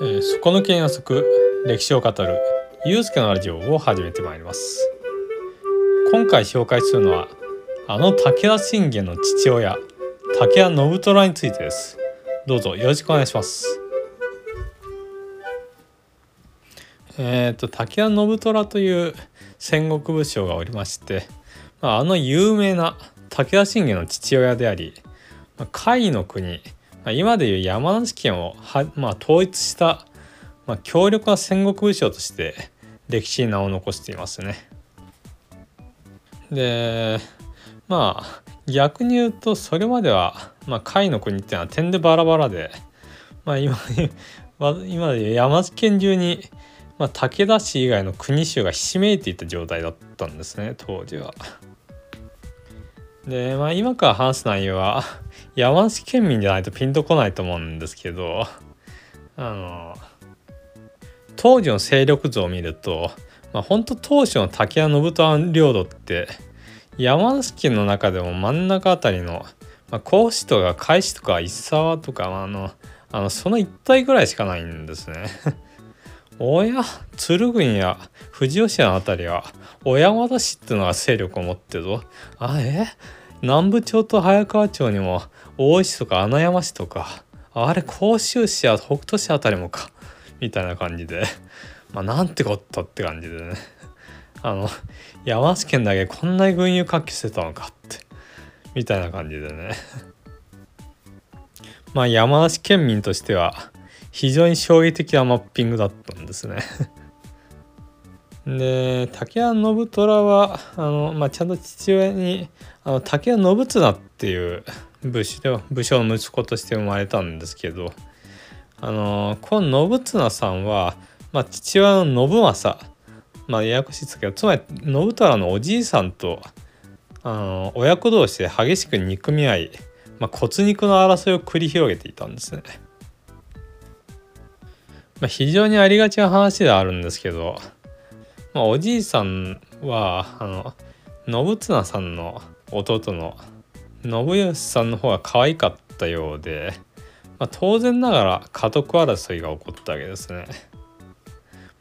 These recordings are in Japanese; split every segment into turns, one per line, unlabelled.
えー、底抜けに遅く歴史を語るゆうすけのラジオを始めてまいります。今回紹介するのはあの武田信玄の父親武田信虎についてです。どうぞよろしくお願いします。えっ、ー、と武田信虎という戦国武将がおりまして、まあ、あの有名な武田信玄の父親であり、まあ、甲斐の国まあ、今でいう山梨県をは、まあ、統一した、まあ、強力な戦国武将として歴史に名を残していますね。でまあ逆に言うとそれまでは、まあ、甲斐の国っていうのは点でバラバラで、まあ今、今でいう山梨県中に、まあ、武田氏以外の国衆がひしめいていた状態だったんですね当時は。でまあ今から話す内容は 山梨県民じゃないとピンとこないと思うんですけどあの当時の勢力図を見ると、まあ、本当当初の竹谷信虎領土って山梨県の中でも真ん中あたりの、まあ、甲子とか海市とか石沢とか、あ、あのあのその一帯ぐらいしかないんですね。親鶴郡や富士吉田の辺りは小山田市ってのが勢力を持ってるぞ。あえ？南部町と早川町にも大石とか穴山市とかあれ甲州市や北斗市あたりもか。みたいな感じで。まあなんてこったって感じでね。あの山梨県だけこんなに群雄割拠してたのかって。みたいな感じでね。まあ山梨県民としては非常に衝撃的なマッピングだったんですねで竹谷信虎はあの、まあ、ちゃんと父親にあの竹谷信綱っていう武士で武将の息子として生まれたんですけどあのこの信綱さんは、まあ、父親の信政まあややこしいですけどつまり信虎のおじいさんとあの親子同士で激しく憎み合い、まあ、骨肉の争いを繰り広げていたんですね。まあ、非常にありがちな話ではあるんですけどまあ、おじいさんはあの信綱さんの弟の信義さんの方が可愛かったようで、まあ、当然ながら家督争いが起こったわけですね。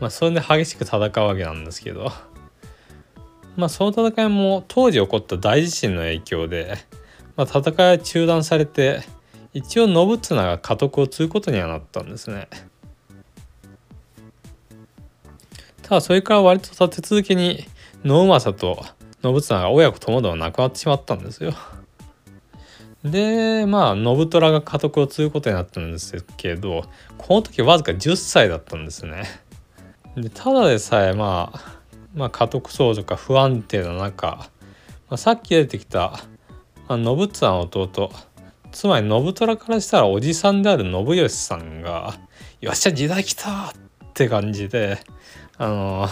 まあ、それで激しく戦うわけなんですけど、まあ、その戦いも当時起こった大地震の影響で、まあ、戦いは中断されて一応信綱が家督を継ぐことにはなったんですね。ただそれから割と立て続けに信政と信綱が親子ともども亡くなってしまったんですよ。でまあ信虎が家督を継ぐことになったんですけどこの時わずか10歳だったんですね。でただでさえまあまあ家督相続が不安定な中、まあ、さっき出てきた、まあ、信綱の弟つまり信虎からしたらおじさんである信義さんが「よっしゃ時代来た!」って感じであの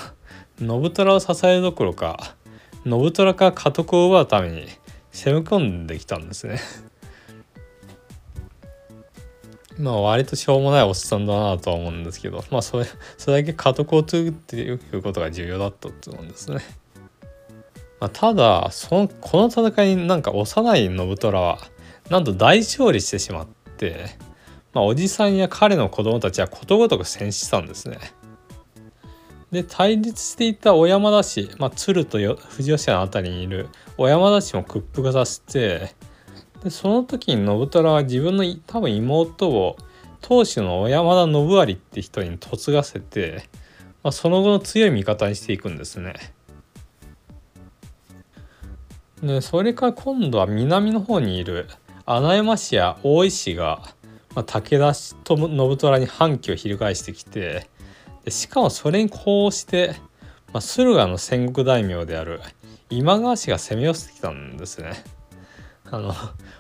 信虎を支えるどころか信虎から家督を奪うために攻め込んできたんですね まあ割としょうもないおっさんだなとは思うんですけどまあそれそれだけ家督を継ぐっていうことが重要だったって思うんですね。まあ、ただそのこの戦いになんか幼い信虎はなんと大勝利してしまって、まあ、おじさんや彼の子供たちはことごとく戦死したんですね。で対立していた小山田氏、まあ、鶴と富士吉田の辺りにいる小山田氏も屈服させてでその時に信虎は自分の多分妹を当主の小山田信有って人に嫁がせて、まあ、その後の強い味方にしていくんですね。でそれから今度は南の方にいる穴山氏や大石が、まあ、武田氏と信虎に反旗を翻してきてしかもそれにこうして、まあ、駿河の戦国大名である今川氏が攻め寄せてきたんですね。あの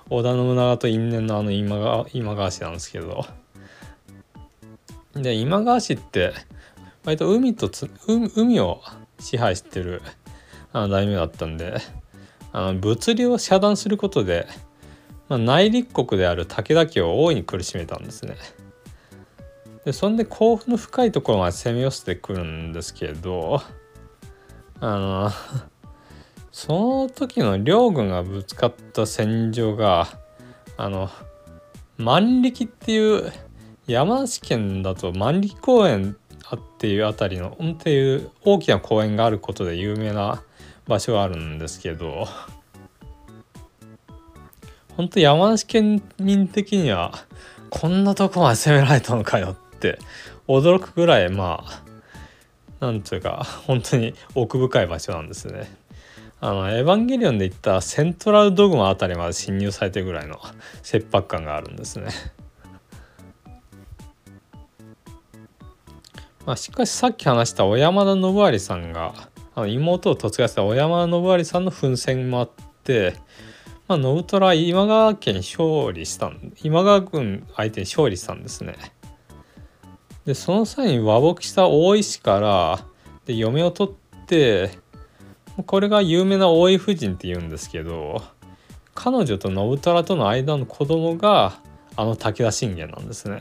織田信長と因縁のあの今川今川氏なんですけどで今川氏って割と海と海を支配してるあの大名だったんであの物流を遮断することで、まあ、内陸国である武田家を大いに苦しめたんですね。でそんで甲府の深いところまで攻め寄せてくるんですけどあのその時の両軍がぶつかった戦場があの万力っていう山梨県だと万里公園っていうあたりのっていう大きな公園があることで有名な場所があるんですけど本当山梨県民的にはこんなとこまで攻められたのかよっって驚くぐらいまあなんというか本当に奥深い場所なんですね。あのエヴァンゲリオンで言ったセントラルドグマあたりまで侵入されてるぐらいの切迫感があるんですね。まあ、しかしさっき話した小山田信有さんがあの妹を嫁がせた小山田信有さんの奮戦もあって、まあ、信虎今川家に勝利した今川軍相手に勝利したんですね。でその際に和睦した大石からで嫁を取ってこれが有名な大井夫人って言うんですけど彼女と信虎との間の子供があの武田信玄なんですね。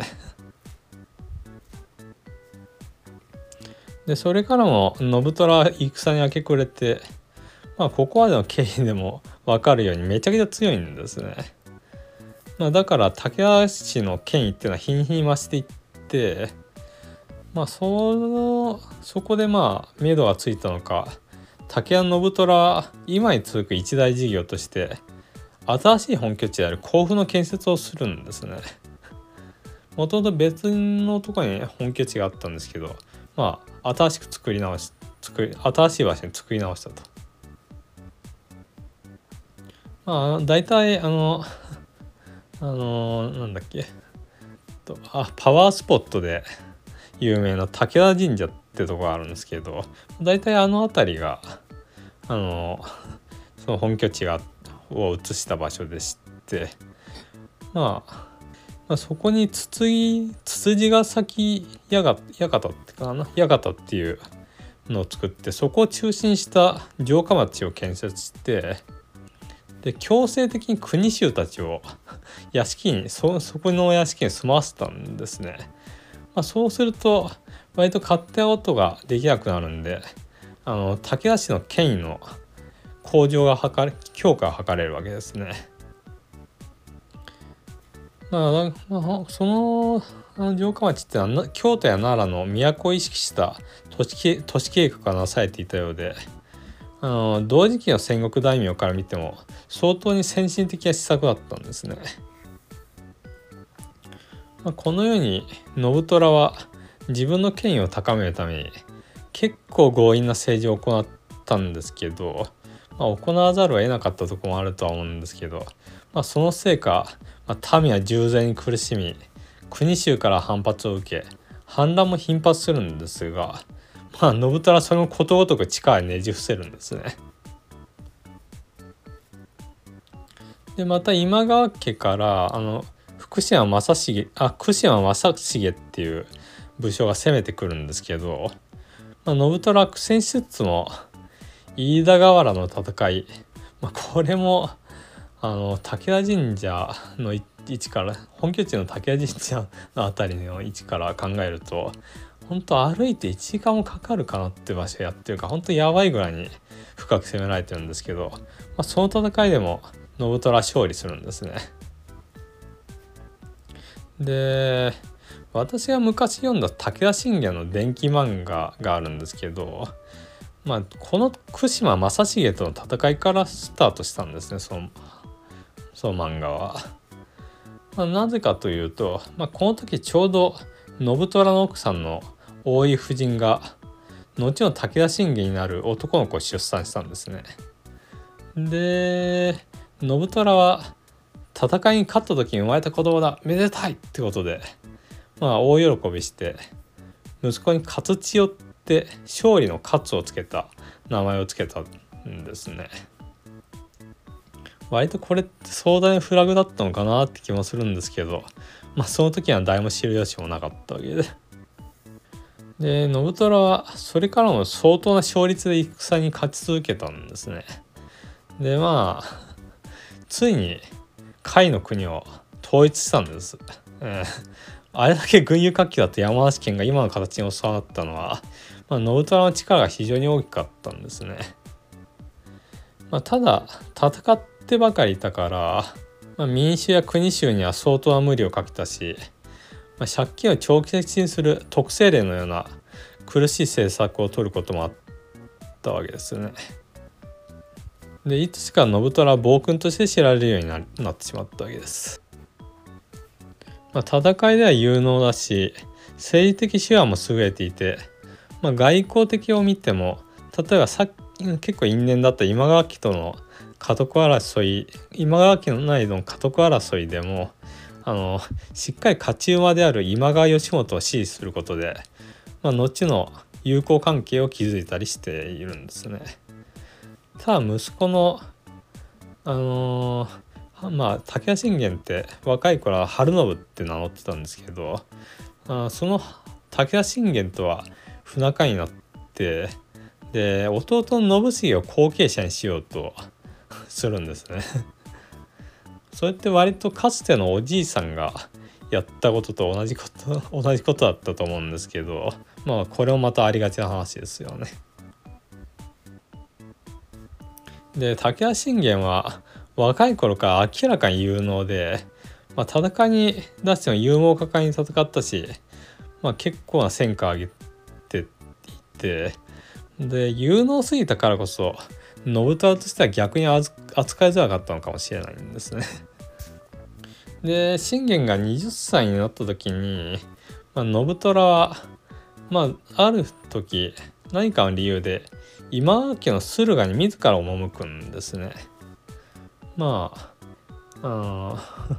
でそれからも信虎戦に明け暮れてまあここまでの経緯でも分かるようにめちゃくちゃ強いんですね。まあ、だから武田氏の権威っていうのは日に日に増していってまあそのそこでまあ目処がついたのか竹谷信虎今に続く一大事業として新しい本拠地である甲府の建設をするんですね。もともと別のとこに本拠地があったんですけどまあ新しく作り直し作り新しい場所に作り直したと。まあ大体あのあのなんだっけとあパワースポットで有名な武田神社ってとこがあるんですけど大体あの辺りがあのその本拠地がを移した場所でして、まあ、まあそこにつつぎつつじが先館ってかな？館っていうのを作ってそこを中心した城下町を建設してで強制的に国衆たちを屋敷にそそこの屋敷に住まわせたんですね。まあ、そうすると割と勝手な音ができなくなるんであの武田氏の権威の向上が図れ強化が図れるわけですね。まあ、まあ、その城下町ってのは京都や奈良の都を意識した都市都市計画がなされていたようであの同時期の戦国大名から見ても相当に先進的な施策だったんですね。まあ、このように信虎は自分の権威を高めるために結構強引な政治を行ったんですけど、まあ、行わざるを得なかったとこもあるとは思うんですけど、まあ、そのせいか、まあ、民は重罪に苦しみ国衆から反発を受け反乱も頻発するんですが、まあ、信虎はそれもことごとく力ねじ伏せるんですね。でまた今川家からあの福島正成あ福島正成っていう武将が攻めてくるんですけど、まあ、信虎苦戦しつつも飯田河原の戦い、まあ、これもあの武田神社の位置から本拠地の武田神社の辺りの位置から考えると本当歩いて1時間もかかるかなって場所やってるか本当やばいぐらいに深く攻められてるんですけど、まあ、その戦いでも信虎勝利するんですね。で私が昔読んだ武田信玄の電気漫画があるんですけど、まあ、この福島正成との戦いからスタートしたんですねそのその漫画は。まあ、なぜかというと、まあ、この時ちょうど信虎の奥さんの大井夫人が後の武田信玄になる男の子を出産したんですね。で信虎は戦いに勝った時に生まれた子供だめでたいってことでまあ大喜びして息子に勝千代って勝利の勝をつけた名前をつけたんですね。割とこれって壮大なフラグだったのかなって気もするんですけどまあその時には誰も知る由もなかったわけで。で信虎はそれからも相当な勝率で戦に勝ち続けたんですね。でまあついに甲斐の国を統一したんです。えー、あれだけ群雄割拠だった山梨県が今の形に収まったのは、まあ、信虎の力が非常に大きかったんですね。まあ、ただ戦ってばかりいたから、まあ、民衆や国衆には相当な無理をかけたし、まあ、借金を長期的にする特性例のような苦しい政策を取ることもあったわけですよね。でいつしか信虎は暴君として知られるようにななってしまったわけです。まあ、戦いでは有能だし政治的手腕も優れていて、まあ、外交的を見ても例えばさっき結構因縁だった今川家との家督争い今川家の内の家督争いでもあのしっかり勝ち馬である今川義元を支持することで、まあ、後の友好関係を築いたりしているんですね。ただ息子のあのー、まあ武田信玄って若い頃は晴信って名乗ってたんですけどあその武田信玄とは不仲になってで弟の信繁を後継者にしようと するんですね それって割とかつてのおじいさんがやったことと同じこと同じことだったと思うんですけどまあこれもまたありがちな話ですよね。で武田信玄は若い頃から明らかに有能で、まあ、戦いに出しても勇猛果敢に戦ったし、まあ、結構な戦果を上げていってで有能すぎたからこそ信虎としては逆に扱いづらかったのかもしれないんですね。で信玄が20歳になった時に、まあ、信虎はまあある時何かの理由で今家の駿河に自ら赴くんですね。まああ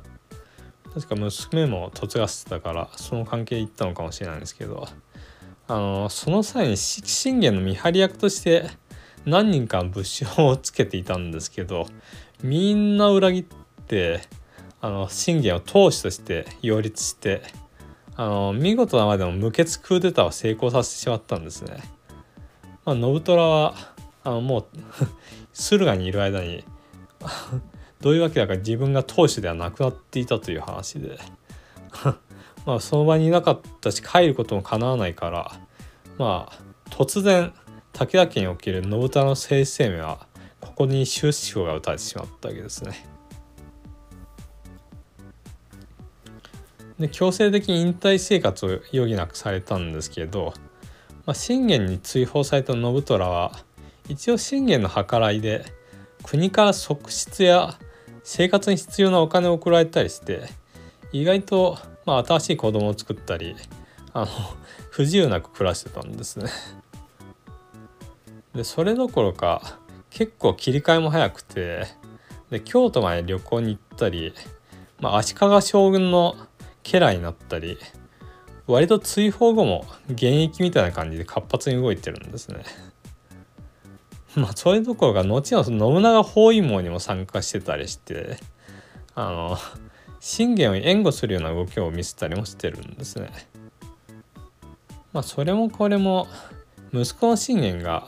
確か娘も嫁がせてたからその関係で行ったのかもしれないんですけどあのその際に信玄の見張り役として何人か物証をつけていたんですけどみんな裏切ってあの信玄を当主として擁立してあの見事なまでも無血クーデターを成功させてしまったんですね。まあ、信虎はあのもう 駿河にいる間に どういうわけだか自分が当主ではなくなっていたという話で まあその場にいなかったし帰ることもかなわないからまあ突然武田家における信虎の政治生命はここに終止符が打たれてしまったわけですね。で強制的に引退生活を余儀なくされたんですけど、まあ、信玄に追放された信虎は一応信玄の計らいで国から側室や生活に必要なお金を送られたりして意外と、まあ、新しい子供を作ったりあの 不自由なく暮らしてたんですね。でそれどころか結構切り替えも早くてで京都まで旅行に行ったり、まあ、足利将軍の家来になったり割と追放後も現役みたいな感じで活発に動いてるんですね。まあそれどころか後の信長包囲網にも参加してたりしてあの信玄を援護するような動きを見せたりもしてるんですね。まあそれもこれも息子の信玄が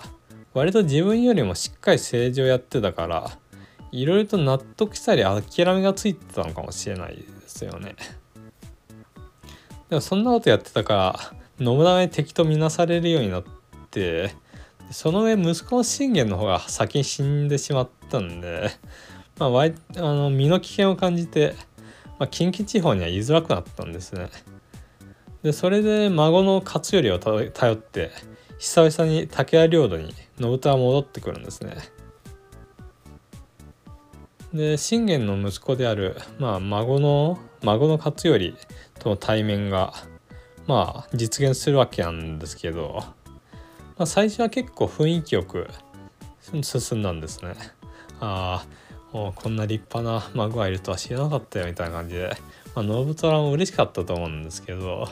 割と自分よりもしっかり政治をやってたからいろいろと納得したり諦めがついてたのかもしれないですよね。でもそんなことやってたから信長に敵と見なされるようになってその上息子の信玄の方が先に死んでしまったんで、まあ、あの身の危険を感じて、まあ、近畿地方には居づらくなったんですね。でそれで孫の勝頼を頼って久々に武田領土に信虎は戻ってくるんですね。で信玄の息子である、まあ、孫の孫の勝頼との対面がまあ実現するわけなんですけど、まあ、最初は結構雰囲気よく進んだんですね。ああこんな立派な孫がいるとは知らなかったよみたいな感じで、まあ、信虎も嬉しかったと思うんですけど、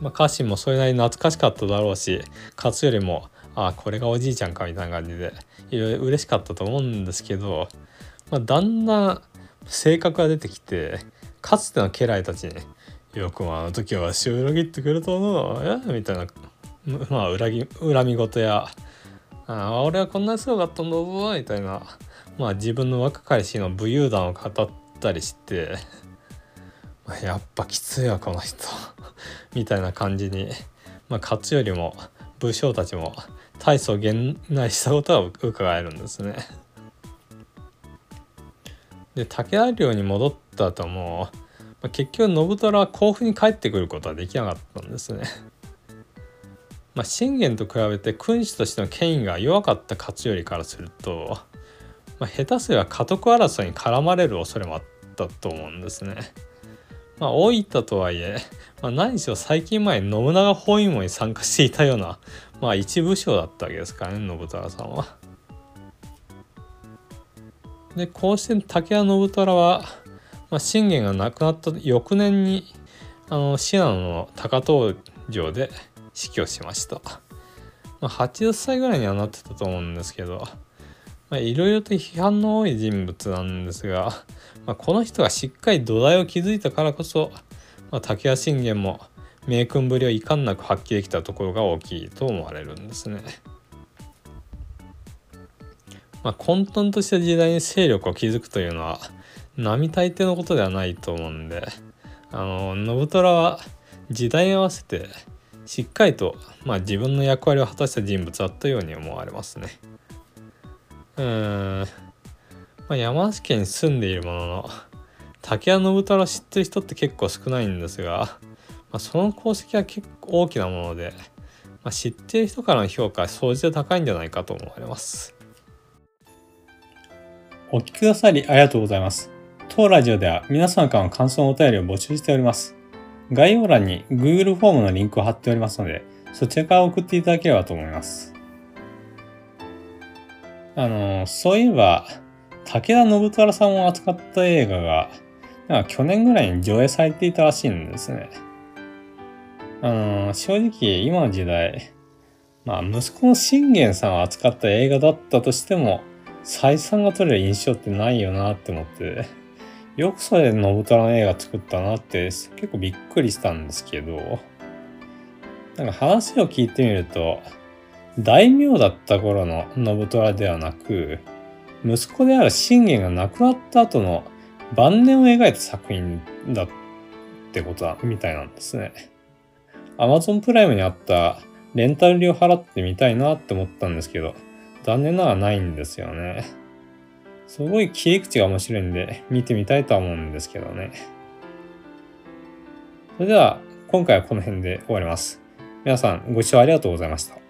まあ、家臣もそれなりに懐かしかっただろうし勝頼もあこれがおじいちゃんかみたいな感じで。いろいろ嬉しかったと思うんですけど、まあ、だんだん性格が出てきてかつての家来たちに「よくもあの時は死を裏切ってくれたのえ？みたいなまあ裏ぎ恨み事や「あ俺はこんなにすごかったんだぞ」みたいなまあ自分の若かりしの武勇談を語ったりしてやっぱきついわこの人。みたいな感じに、まあ、勝頼も武将たちも大層言内したことが伺えるんですね。で武田領に戻った後もまあ、結局信虎は甲府に帰ってくることはできなかったんですね。まあ、信玄と比べて君主としての権威が弱かった勝頼からすると、まあ、下手すれば家督争いに絡まれる恐れもあったと思うんですね。まあ、大分とはいえ、まあ、何しろ最近前信長包囲網に参加していたような、まあ、一武将だったわけですからね信虎さんは。でこうして武田信虎は、まあ、信玄が亡くなった翌年にあの信濃の高遠城で死去しました。まあ、80歳ぐらいにはなってたと思うんですけどいろいろと批判の多い人物なんですが、まあ、この人がしっかり土台を築いたからこそ、まあ、武田信玄も名君ぶりを遺憾なく発揮できたところが大きいと思われるんですね。まあ、混沌とした時代に勢力を築くというのは並大抵のことではないと思うんであの信虎は時代に合わせてしっかりと、まあ、自分の役割を果たした人物だったように思われますね。うん、まあ、山梨県に住んでいるものの武田信虎を知ってる人って結構少ないんですが、あ、その功績は結構大きなもので、まあ、知っている人からの評価は総じて高いんじゃないかと思われます。
お聞きくださりありがとうございます。当ラジオでは皆様からの感想のお便りを募集しております。概要欄に Google フォームのリンクを貼っておりますので、そちらから送っていただければと思います。あの、そういえば、武田信虎さんを扱った映画が、なんか去年ぐらいに上映されていたらしいんですね。あの、正直今の時代、まあ息子の信玄さんを扱った映画だったとしても、採算が取れる印象ってないよなって思って、よくそれで信虎の映画作ったなって結構びっくりしたんですけど、なんか話を聞いてみると、大名だった頃の信虎ではなく、息子である信玄が亡くなった後の晩年を描いた作品だってことだ、みたいなんですね。Amazon プライムにあったレンタル料払ってみたいなって思ったんですけど、残念ながらないんですよね。すごい切り口が面白いんで見てみたいとは思うんですけどね。それでは今回はこの辺で終わります。皆さんご視聴ありがとうございました。